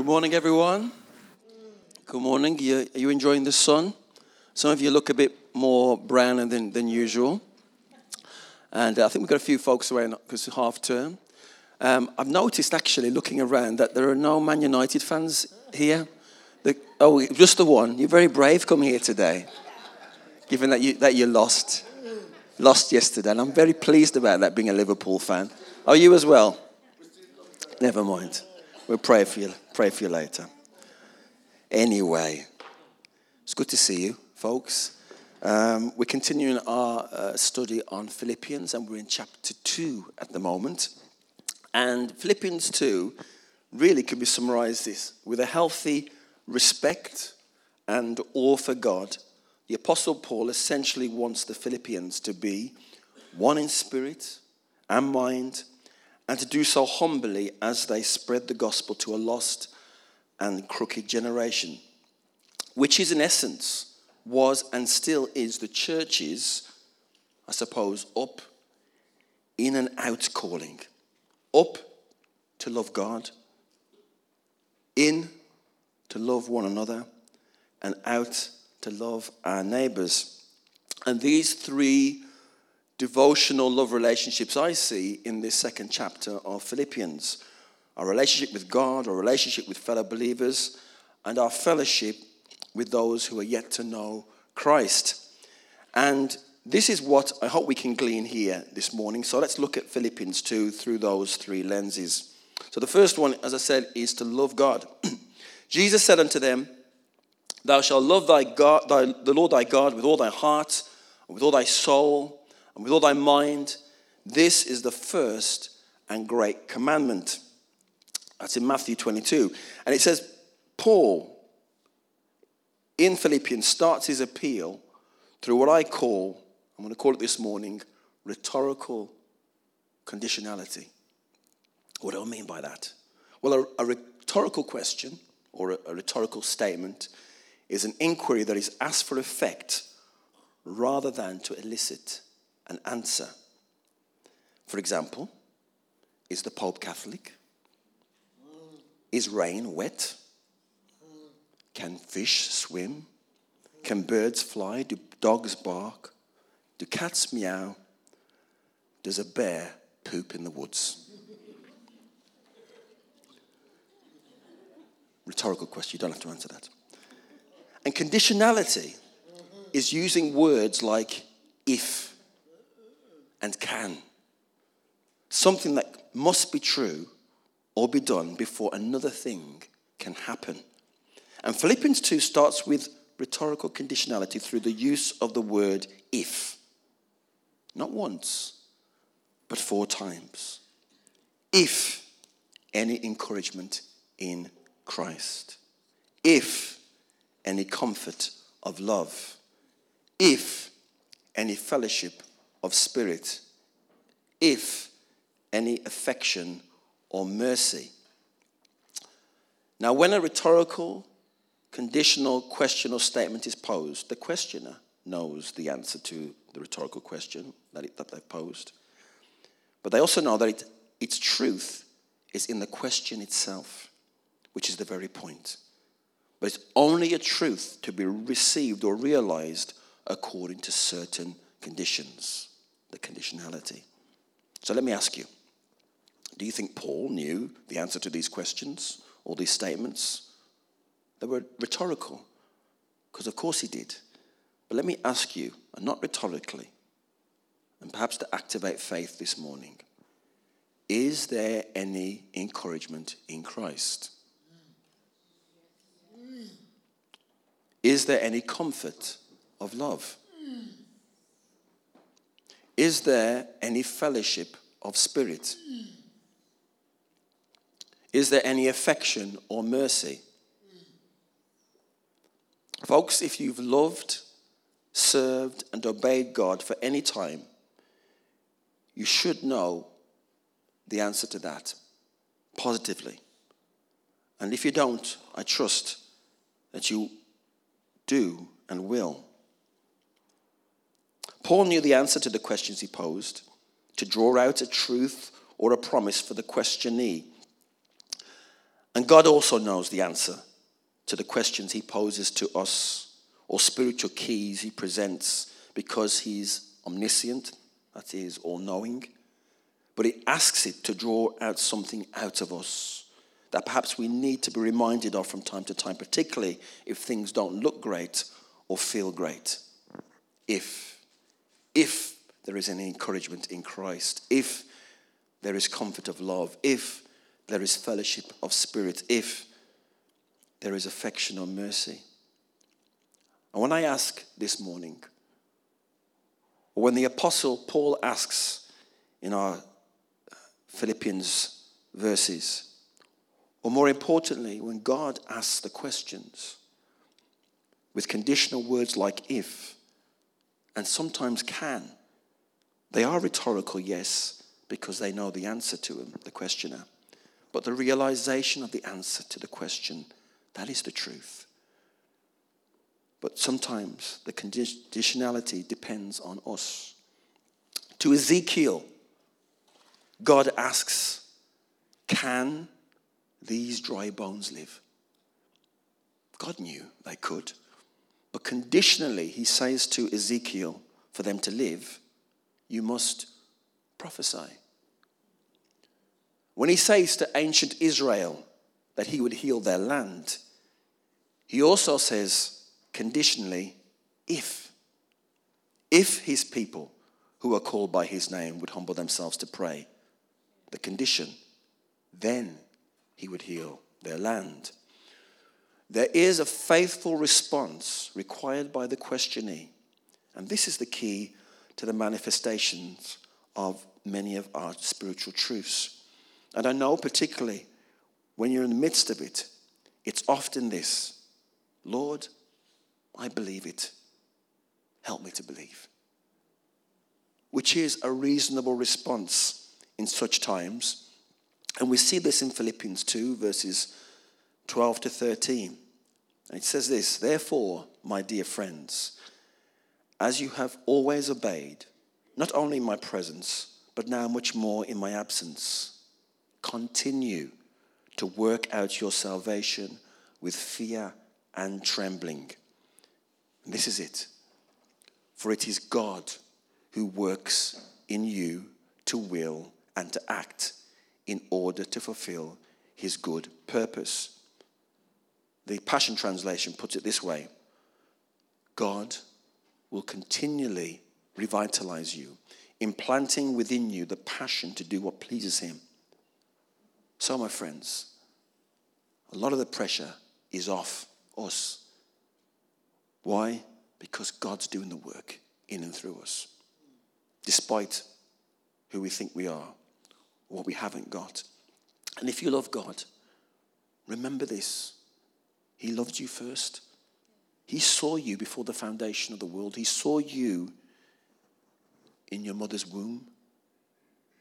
Good morning, everyone. Good morning. Are you enjoying the sun? Some of you look a bit more brown than, than usual. And uh, I think we've got a few folks away because it's half term. Um, I've noticed actually looking around that there are no Man United fans here. The, oh, just the one. You're very brave coming here today, given that you, that you lost. Lost yesterday. And I'm very pleased about that being a Liverpool fan. Are you as well? Never mind. We'll pray for you, pray for you later. Anyway, it's good to see you, folks. Um, we're continuing our uh, study on Philippians, and we're in chapter 2 at the moment. And Philippians 2 really can be summarized this with a healthy respect and awe for God. The Apostle Paul essentially wants the Philippians to be one in spirit and mind and to do so humbly as they spread the gospel to a lost and crooked generation, which is in essence was and still is the church's, I suppose, up in and out calling. Up to love God, in to love one another, and out to love our neighbors. And these three devotional love relationships I see in this second chapter of Philippians our relationship with God, our relationship with fellow believers, and our fellowship with those who are yet to know Christ. And this is what I hope we can glean here this morning. So let's look at Philippians 2 through those three lenses. So the first one, as I said, is to love God. Jesus said unto them, Thou shalt love thy God, thy, the Lord thy God with all thy heart, with all thy soul, and with all thy mind. This is the first and great commandment. That's in Matthew 22. And it says, Paul in Philippians starts his appeal through what I call, I'm going to call it this morning, rhetorical conditionality. What do I mean by that? Well, a, a rhetorical question or a, a rhetorical statement is an inquiry that is asked for effect rather than to elicit an answer. For example, is the Pope Catholic? Is rain wet? Can fish swim? Can birds fly? Do dogs bark? Do cats meow? Does a bear poop in the woods? Rhetorical question, you don't have to answer that. And conditionality is using words like if and can. Something that must be true or be done before another thing can happen. And Philippians 2 starts with rhetorical conditionality through the use of the word if. Not once, but four times. If any encouragement in Christ. If any comfort of love. If any fellowship of spirit, if any affection or mercy. Now, when a rhetorical, conditional question or statement is posed, the questioner knows the answer to the rhetorical question that, it, that they've posed. But they also know that it, its truth is in the question itself, which is the very point. But it's only a truth to be received or realized according to certain conditions the conditionality. So let me ask you do you think Paul knew the answer to these questions or these statements? They were rhetorical, because of course he did. But let me ask you, and not rhetorically, and perhaps to activate faith this morning is there any encouragement in Christ? Is there any comfort of love? Is there any fellowship of spirit? Is there any affection or mercy? Folks, if you've loved, served, and obeyed God for any time, you should know the answer to that positively. And if you don't, I trust that you do and will. Paul knew the answer to the questions he posed to draw out a truth or a promise for the questionee. And God also knows the answer to the questions He poses to us or spiritual keys He presents because He's omniscient, that is, all knowing. But He asks it to draw out something out of us that perhaps we need to be reminded of from time to time, particularly if things don't look great or feel great. If, if there is any encouragement in Christ, if there is comfort of love, if there is fellowship of spirit, if there is affection or mercy. And when I ask this morning, or when the Apostle Paul asks in our uh, Philippians verses, or more importantly, when God asks the questions with conditional words like if and sometimes can, they are rhetorical, yes, because they know the answer to them, the questioner. But the realization of the answer to the question, that is the truth. But sometimes the conditionality depends on us. To Ezekiel, God asks, Can these dry bones live? God knew they could. But conditionally, he says to Ezekiel, for them to live, you must prophesy. When he says to ancient Israel that he would heal their land, he also says conditionally, if, if his people who are called by his name would humble themselves to pray, the condition, then he would heal their land. There is a faithful response required by the questionee, and this is the key to the manifestations of many of our spiritual truths. And I know, particularly when you're in the midst of it, it's often this Lord, I believe it. Help me to believe. Which is a reasonable response in such times. And we see this in Philippians 2, verses 12 to 13. And it says this Therefore, my dear friends, as you have always obeyed, not only in my presence, but now much more in my absence, continue to work out your salvation with fear and trembling. And this is it. For it is God who works in you to will and to act in order to fulfill his good purpose. The Passion Translation puts it this way God will continually revitalize you, implanting within you the passion to do what pleases him. So, my friends, a lot of the pressure is off us. Why? Because God's doing the work in and through us, despite who we think we are, what we haven't got. And if you love God, remember this He loved you first. He saw you before the foundation of the world, He saw you in your mother's womb.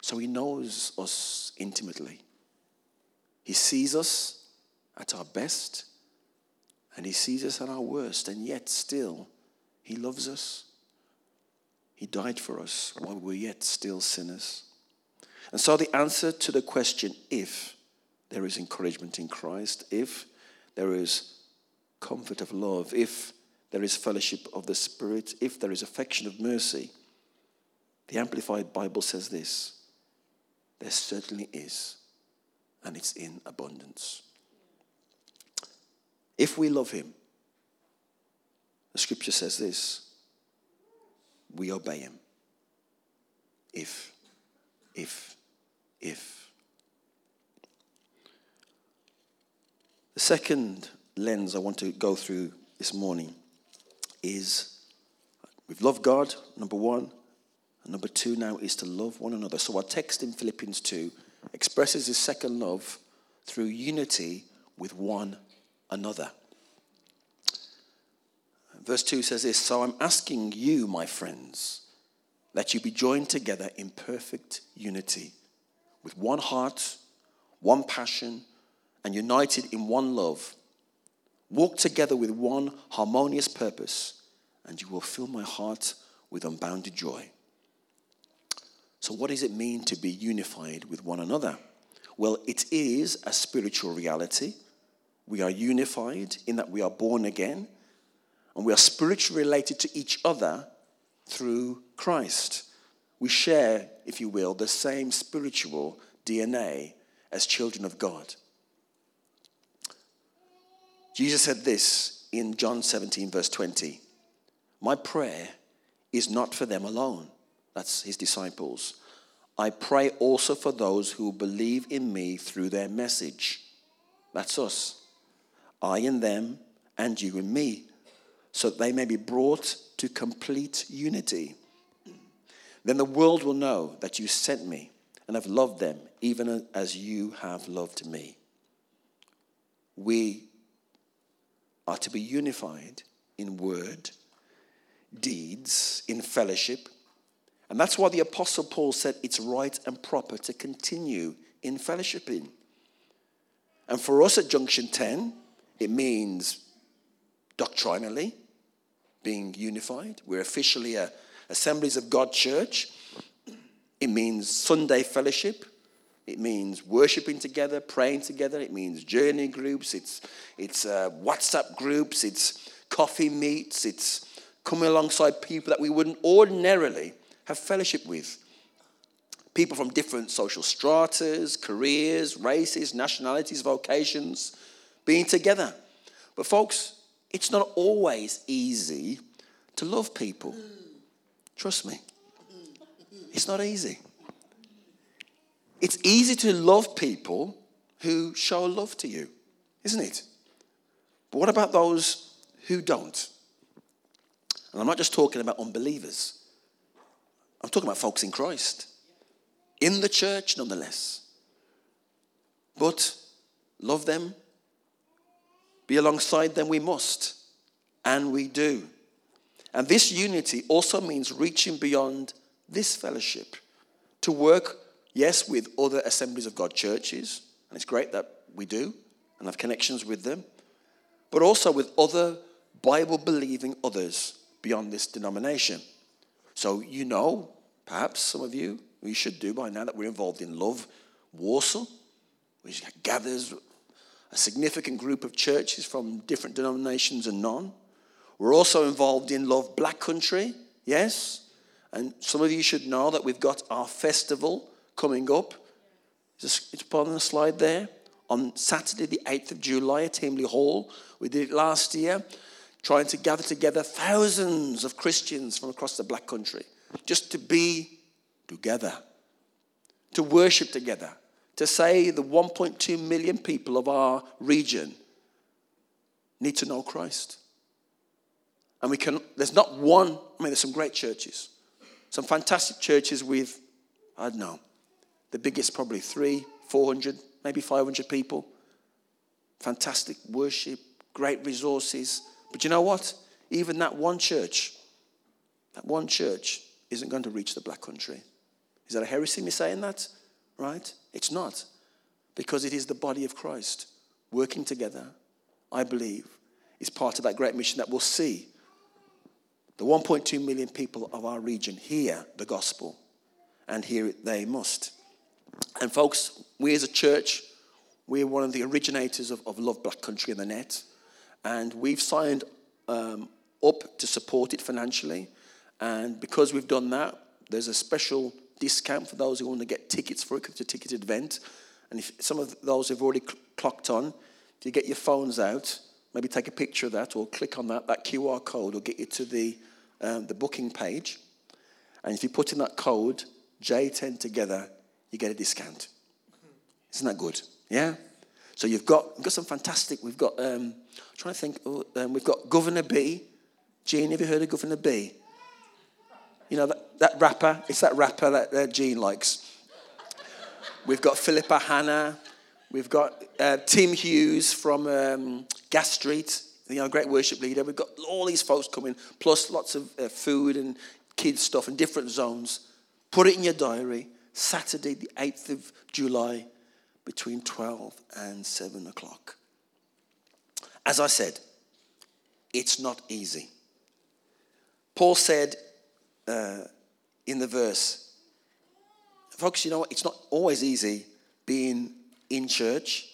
So He knows us intimately. He sees us at our best and He sees us at our worst, and yet still He loves us. He died for us while we were yet still sinners. And so, the answer to the question if there is encouragement in Christ, if there is comfort of love, if there is fellowship of the Spirit, if there is affection of mercy, the Amplified Bible says this there certainly is, and it's in abundance. If we love Him, the scripture says this we obey Him. If, if, if. The second lens I want to go through this morning is we've loved God, number one. And number two now is to love one another. So our text in Philippians 2 expresses his second love through unity with one another. Verse 2 says this So I'm asking you, my friends, that you be joined together in perfect unity, with one heart, one passion, and united in one love. Walk together with one harmonious purpose, and you will fill my heart with unbounded joy. So, what does it mean to be unified with one another? Well, it is a spiritual reality. We are unified in that we are born again, and we are spiritually related to each other through Christ. We share, if you will, the same spiritual DNA as children of God. Jesus said this in John 17, verse 20 My prayer is not for them alone, that's his disciples. I pray also for those who believe in me through their message. That's us. I and them, and you and me, so that they may be brought to complete unity. Then the world will know that you sent me and have loved them, even as you have loved me. We are to be unified in word, deeds, in fellowship. And that's why the Apostle Paul said it's right and proper to continue in fellowshipping. And for us at Junction 10, it means doctrinally being unified. We're officially a Assemblies of God church. It means Sunday fellowship. It means worshiping together, praying together. It means journey groups. It's, it's uh, WhatsApp groups. It's coffee meets. It's coming alongside people that we wouldn't ordinarily have fellowship with. People from different social stratas, careers, races, nationalities, vocations, being together. But, folks, it's not always easy to love people. Trust me, it's not easy. It's easy to love people who show love to you, isn't it? But what about those who don't? And I'm not just talking about unbelievers, I'm talking about folks in Christ, in the church nonetheless. But love them, be alongside them, we must, and we do. And this unity also means reaching beyond this fellowship to work Yes, with other Assemblies of God churches, and it's great that we do and have connections with them, but also with other Bible believing others beyond this denomination. So, you know, perhaps some of you, we should do by now that we're involved in Love Walsall, which gathers a significant group of churches from different denominations and none. We're also involved in Love Black Country, yes. And some of you should know that we've got our festival coming up. It's put on the slide there. On Saturday, the 8th of July at Himley Hall. We did it last year, trying to gather together thousands of Christians from across the black country just to be together, to worship together, to say the 1.2 million people of our region need to know Christ. And we can, there's not one, I mean, there's some great churches, some fantastic churches with, I don't know, the biggest, probably three, 400, maybe 500 people. Fantastic worship, great resources. But you know what? Even that one church, that one church isn't going to reach the black country. Is that a heresy me saying that? Right? It's not. Because it is the body of Christ working together, I believe, is part of that great mission that will see the 1.2 million people of our region hear the gospel and hear it they must. And folks, we as a church, we're one of the originators of, of Love Black Country in the net. And we've signed um, up to support it financially. And because we've done that, there's a special discount for those who want to get tickets for it because it's a ticketed event. And if some of those have already cl- clocked on, if you get your phones out, maybe take a picture of that or click on that, that QR code will get you to the, um, the booking page. And if you put in that code, J10 together, you get a discount. Isn't that good? Yeah? So you've got, we've got some fantastic, we've got, um, I'm trying to think, oh, um, we've got Guvna B. Gene, have you heard of Guvna B? You know, that, that rapper, it's that rapper that Gene likes. We've got Philippa Hanna. We've got uh, Tim Hughes from um, Gas Street, you know, great worship leader. We've got all these folks coming, plus lots of uh, food and kids stuff in different zones. Put it in your diary. Saturday, the 8th of July, between 12 and 7 o'clock. As I said, it's not easy. Paul said uh, in the verse, folks, you know what? It's not always easy being in church.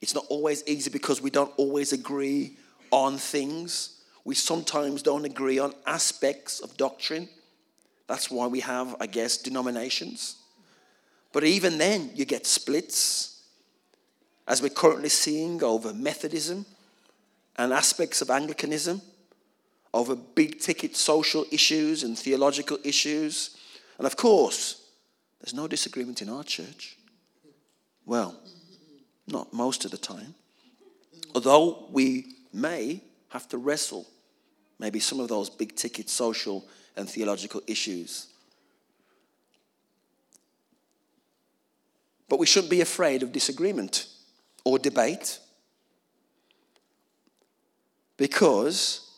It's not always easy because we don't always agree on things. We sometimes don't agree on aspects of doctrine. That's why we have, I guess, denominations. But even then, you get splits, as we're currently seeing over Methodism and aspects of Anglicanism, over big ticket social issues and theological issues. And of course, there's no disagreement in our church. Well, not most of the time. Although we may have to wrestle maybe some of those big ticket social and theological issues. But we shouldn't be afraid of disagreement or debate because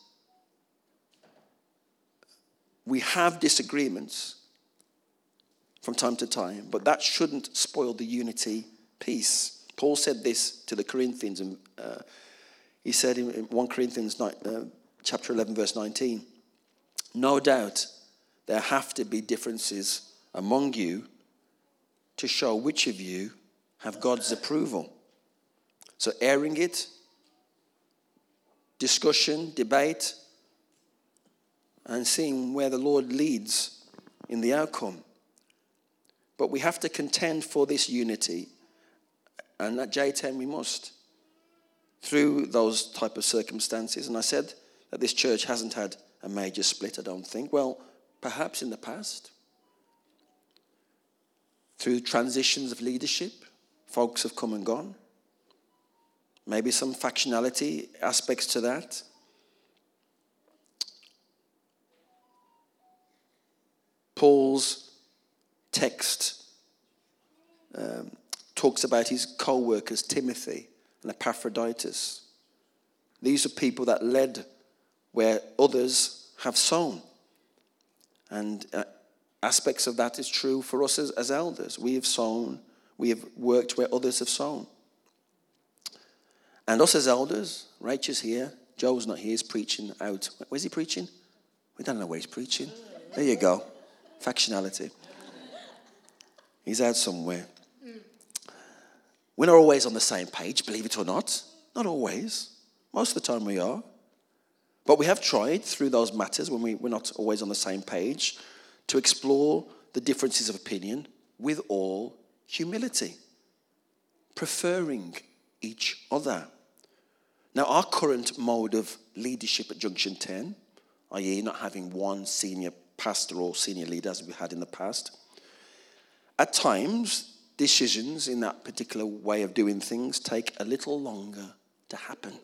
we have disagreements from time to time, but that shouldn't spoil the unity peace. Paul said this to the Corinthians, and uh, he said in 1 Corinthians uh, chapter 11, verse 19, No doubt there have to be differences among you to show which of you have God's approval. So, airing it, discussion, debate, and seeing where the Lord leads in the outcome. But we have to contend for this unity, and at J10 we must through those type of circumstances. And I said that this church hasn't had a major split, I don't think. Well, perhaps in the past. Through transitions of leadership, folks have come and gone. Maybe some factionality aspects to that. Paul's text um, talks about his co workers, Timothy and Epaphroditus. These are people that led where others have sown. And uh, aspects of that is true for us as, as elders. We have sown, we have worked where others have sown. And us as elders, Rachel's here, Joe's not here, he's preaching out. Where's he preaching? We don't know where he's preaching. There you go. Factionality. He's out somewhere. We're not always on the same page, believe it or not. Not always. Most of the time we are. But we have tried through those matters when we, we're not always on the same page to explore the differences of opinion with all humility, preferring each other. Now, our current mode of leadership at Junction 10, i.e., not having one senior pastor or senior leader as we had in the past, at times, decisions in that particular way of doing things take a little longer to happen.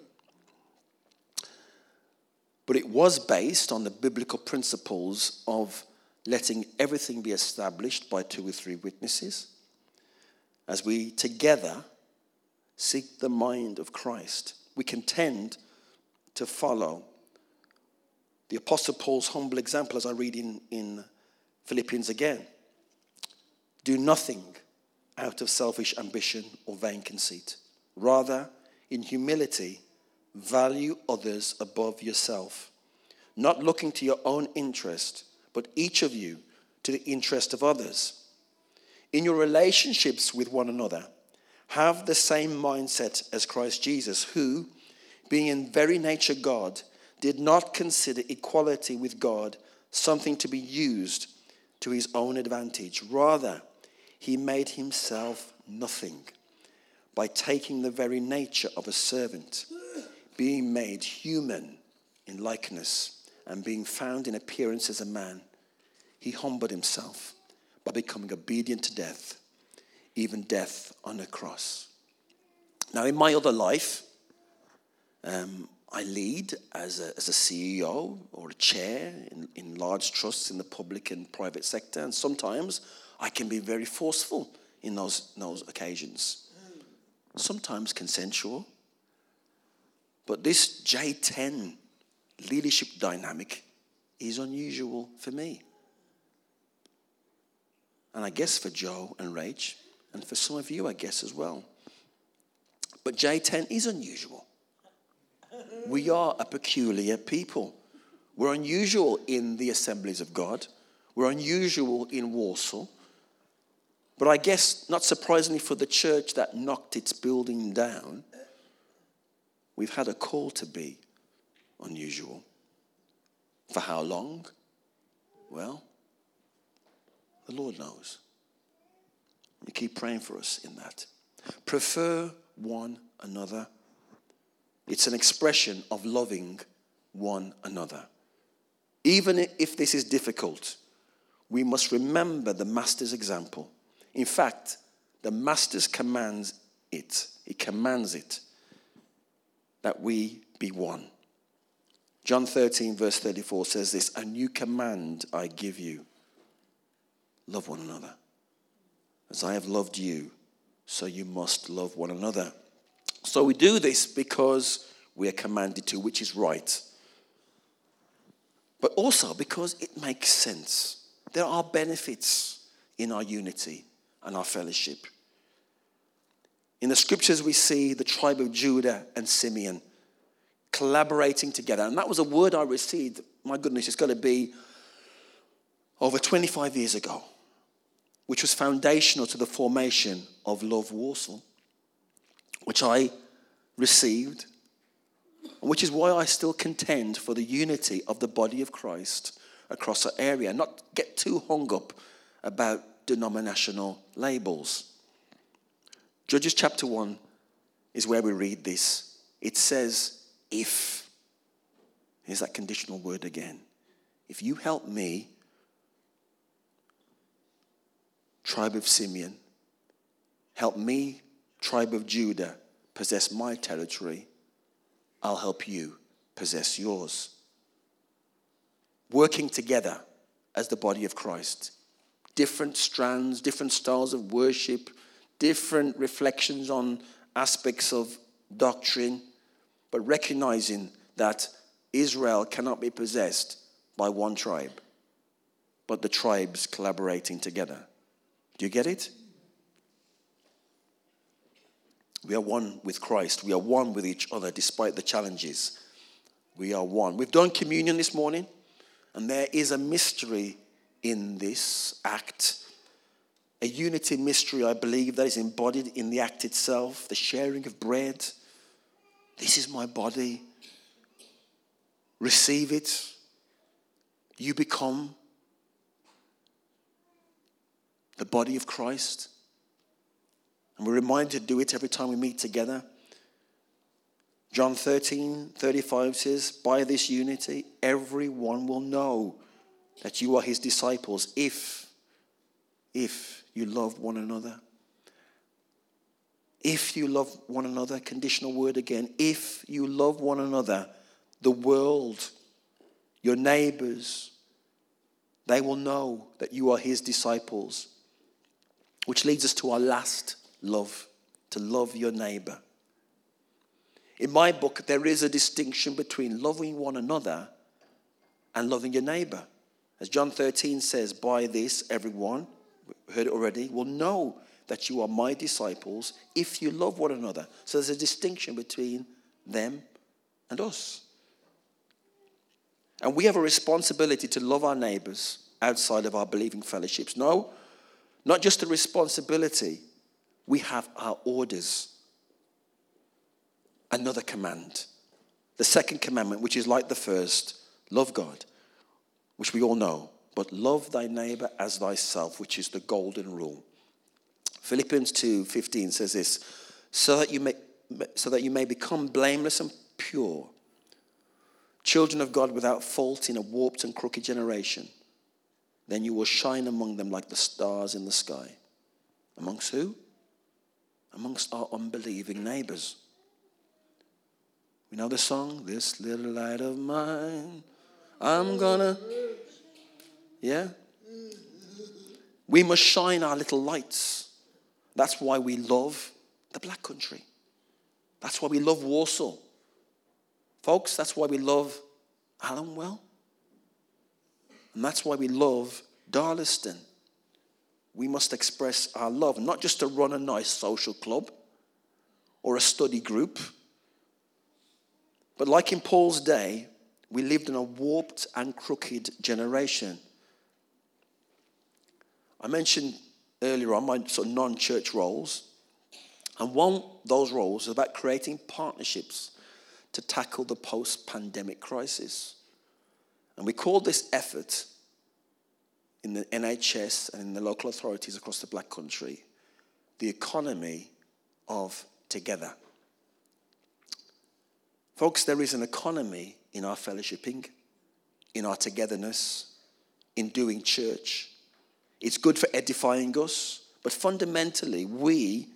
But it was based on the biblical principles of letting everything be established by two or three witnesses as we together seek the mind of Christ we can tend to follow. The Apostle Paul's humble example, as I read in, in Philippians again do nothing out of selfish ambition or vain conceit. Rather, in humility, value others above yourself, not looking to your own interest, but each of you to the interest of others. In your relationships with one another, have the same mindset as Christ Jesus, who, being in very nature God, did not consider equality with God something to be used to his own advantage. Rather, he made himself nothing by taking the very nature of a servant, being made human in likeness, and being found in appearance as a man. He humbled himself by becoming obedient to death even death on a cross. Now, in my other life, um, I lead as a, as a CEO or a chair in, in large trusts in the public and private sector, and sometimes I can be very forceful in those, those occasions. Sometimes consensual. But this J10 leadership dynamic is unusual for me. And I guess for Joe and Rach and for some of you, I guess, as well. But J10 is unusual. We are a peculiar people. We're unusual in the assemblies of God. We're unusual in Walsall. But I guess, not surprisingly for the church that knocked its building down, we've had a call to be unusual. For how long? Well, the Lord knows. We keep praying for us in that. Prefer one another. It's an expression of loving one another. Even if this is difficult, we must remember the Master's example. In fact, the Master's commands it. He commands it that we be one. John 13, verse 34 says this A new command I give you love one another. As I have loved you, so you must love one another. So we do this because we are commanded to, which is right. But also because it makes sense. There are benefits in our unity and our fellowship. In the scriptures, we see the tribe of Judah and Simeon collaborating together. And that was a word I received, my goodness, it's got to be over 25 years ago, which was foundational to the formation of Love Walsall, which I received, which is why I still contend for the unity of the body of Christ across our area, not get too hung up about denominational labels. Judges chapter 1 is where we read this. It says, if. Here's that conditional word again. If you help me, tribe of Simeon, help me, tribe of Judah, possess my territory, I'll help you possess yours. Working together as the body of Christ. Different strands, different styles of worship, different reflections on aspects of doctrine but recognizing that Israel cannot be possessed by one tribe, but the tribes collaborating together. Do you get it? We are one with Christ. We are one with each other despite the challenges. We are one. We've done communion this morning, and there is a mystery in this act. A unity mystery, I believe, that is embodied in the act itself, the sharing of bread, this is my body. Receive it. You become the body of Christ. And we're reminded to do it every time we meet together. John 13, 35 says, By this unity, everyone will know that you are his disciples if, if you love one another. If you love one another, conditional word again, if you love one another, the world, your neighbors, they will know that you are his disciples. Which leads us to our last love to love your neighbor. In my book, there is a distinction between loving one another and loving your neighbor. As John 13 says, by this, everyone, heard it already, will know that you are my disciples if you love one another. So there's a distinction between them and us. And we have a responsibility to love our neighbors outside of our believing fellowships. No, not just a responsibility, we have our orders. Another command. The second commandment, which is like the first love God, which we all know, but love thy neighbor as thyself, which is the golden rule. Philippians 2:15 says this, so that you may so that you may become blameless and pure, children of God without fault in a warped and crooked generation. Then you will shine among them like the stars in the sky. Amongst who? Amongst our unbelieving neighbors. We know the song, This Little Light of Mine. I'm gonna. Yeah? We must shine our little lights that's why we love the black country. That's why we love Walsall. Folks, that's why we love Willenhall. And that's why we love Darlaston. We must express our love, not just to run a nice social club or a study group, but like in Paul's day, we lived in a warped and crooked generation. I mentioned earlier on, my sort of non church roles. And one of those roles is about creating partnerships to tackle the post pandemic crisis. And we call this effort in the NHS and in the local authorities across the black country the economy of together. Folks, there is an economy in our fellowshipping, in our togetherness, in doing church. It's good for edifying us, but fundamentally, we,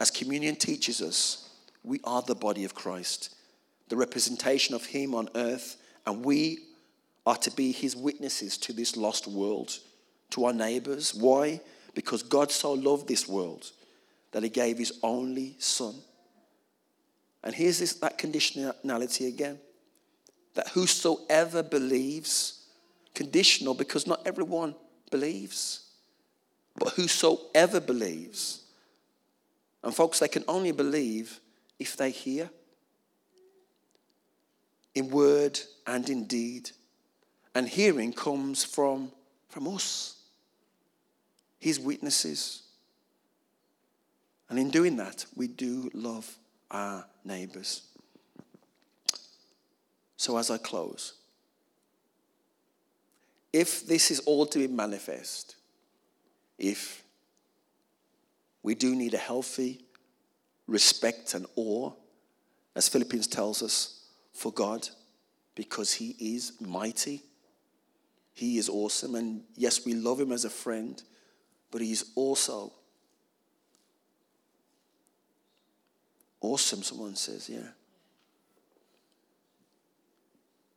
as communion teaches us, we are the body of Christ, the representation of Him on earth, and we are to be His witnesses to this lost world, to our neighbors. Why? Because God so loved this world that He gave His only Son and here's this, that conditionality again that whosoever believes, conditional because not everyone believes, but whosoever believes. And folks, they can only believe if they hear in word and in deed. And hearing comes from, from us, his witnesses. And in doing that, we do love our neighbors. So, as I close, if this is all to be manifest, if we do need a healthy respect and awe, as Philippians tells us, for God, because He is mighty, He is awesome, and yes, we love Him as a friend, but He's also Awesome, someone says, yeah.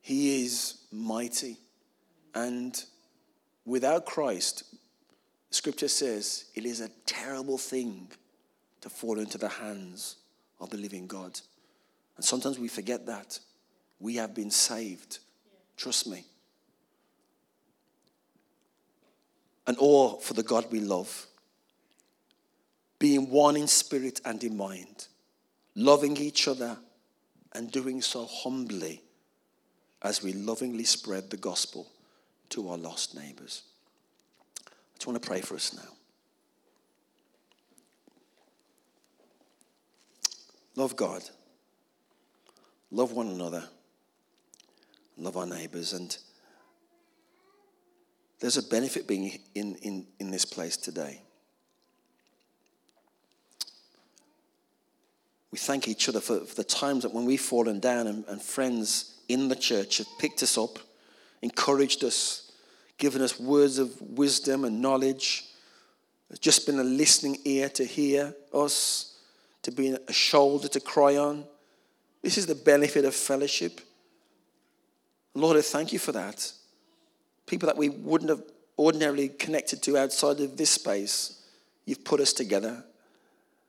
He is mighty. And without Christ, scripture says it is a terrible thing to fall into the hands of the living God. And sometimes we forget that. We have been saved. Trust me. And awe for the God we love. Being one in spirit and in mind loving each other and doing so humbly as we lovingly spread the gospel to our lost neighbors. I just want to pray for us now. Love God, love one another, love our neighbors, and there's a benefit being in, in, in this place today. we thank each other for, for the times that when we've fallen down and, and friends in the church have picked us up, encouraged us, given us words of wisdom and knowledge. It's just been a listening ear to hear us, to be a shoulder to cry on. This is the benefit of fellowship. Lord, I thank you for that. People that we wouldn't have ordinarily connected to outside of this space, you've put us together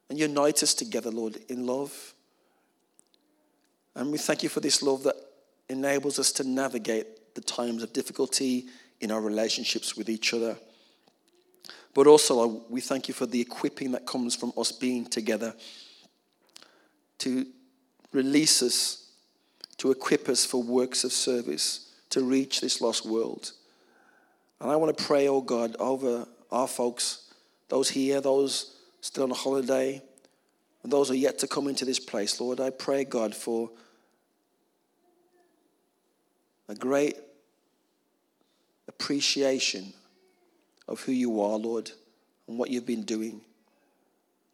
and unite us together, Lord, in love. And we thank you for this love that enables us to navigate the times of difficulty in our relationships with each other. But also, we thank you for the equipping that comes from us being together to release us, to equip us for works of service, to reach this lost world. And I want to pray, oh God, over our folks, those here, those still on holiday, and those who are yet to come into this place, Lord, I pray, God, for a great appreciation of who you are, Lord, and what you've been doing.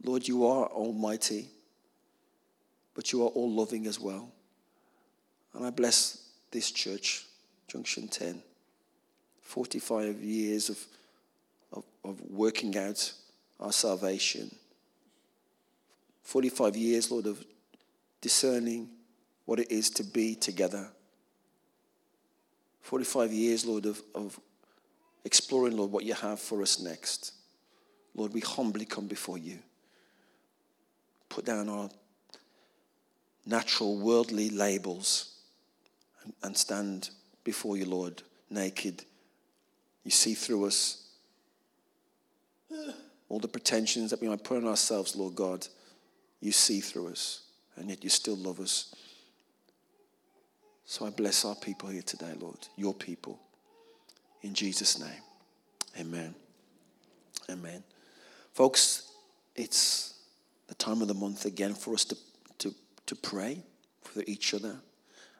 Lord, you are almighty, but you are all loving as well. And I bless this church, Junction 10. 45 years of, of, of working out our salvation. 45 years, Lord, of discerning what it is to be together. 45 years, Lord, of, of exploring, Lord, what you have for us next. Lord, we humbly come before you. Put down our natural worldly labels and, and stand before you, Lord, naked. You see through us all the pretensions that we might put on ourselves, Lord God. You see through us, and yet you still love us. So I bless our people here today, Lord, your people. In Jesus' name, amen. Amen. Folks, it's the time of the month again for us to, to, to pray for each other.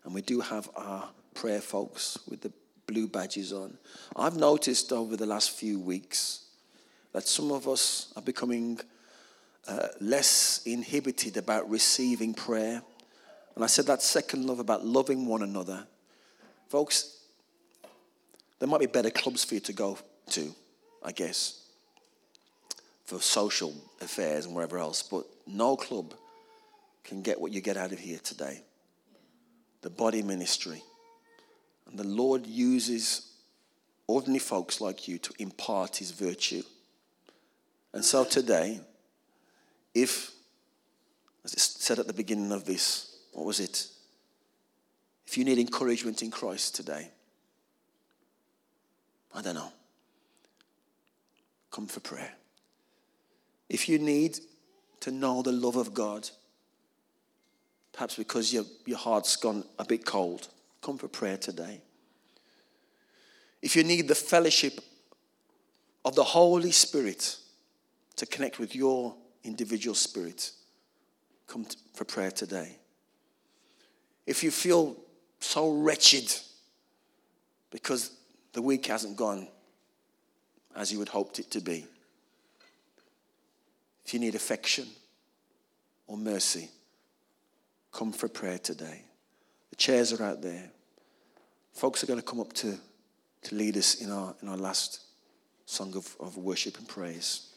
And we do have our prayer folks with the blue badges on. I've noticed over the last few weeks that some of us are becoming uh, less inhibited about receiving prayer. And I said that second love about loving one another. Folks, there might be better clubs for you to go to, I guess, for social affairs and wherever else, but no club can get what you get out of here today. The body ministry. And the Lord uses ordinary folks like you to impart his virtue. And so today, if, as it said at the beginning of this, what was it? If you need encouragement in Christ today, I don't know, come for prayer. If you need to know the love of God, perhaps because your, your heart's gone a bit cold, come for prayer today. If you need the fellowship of the Holy Spirit to connect with your individual spirit, come for prayer today. If you feel so wretched because the week hasn't gone as you had hoped it to be, if you need affection or mercy, come for prayer today. The chairs are out there. Folks are going to come up to, to lead us in our, in our last song of, of worship and praise.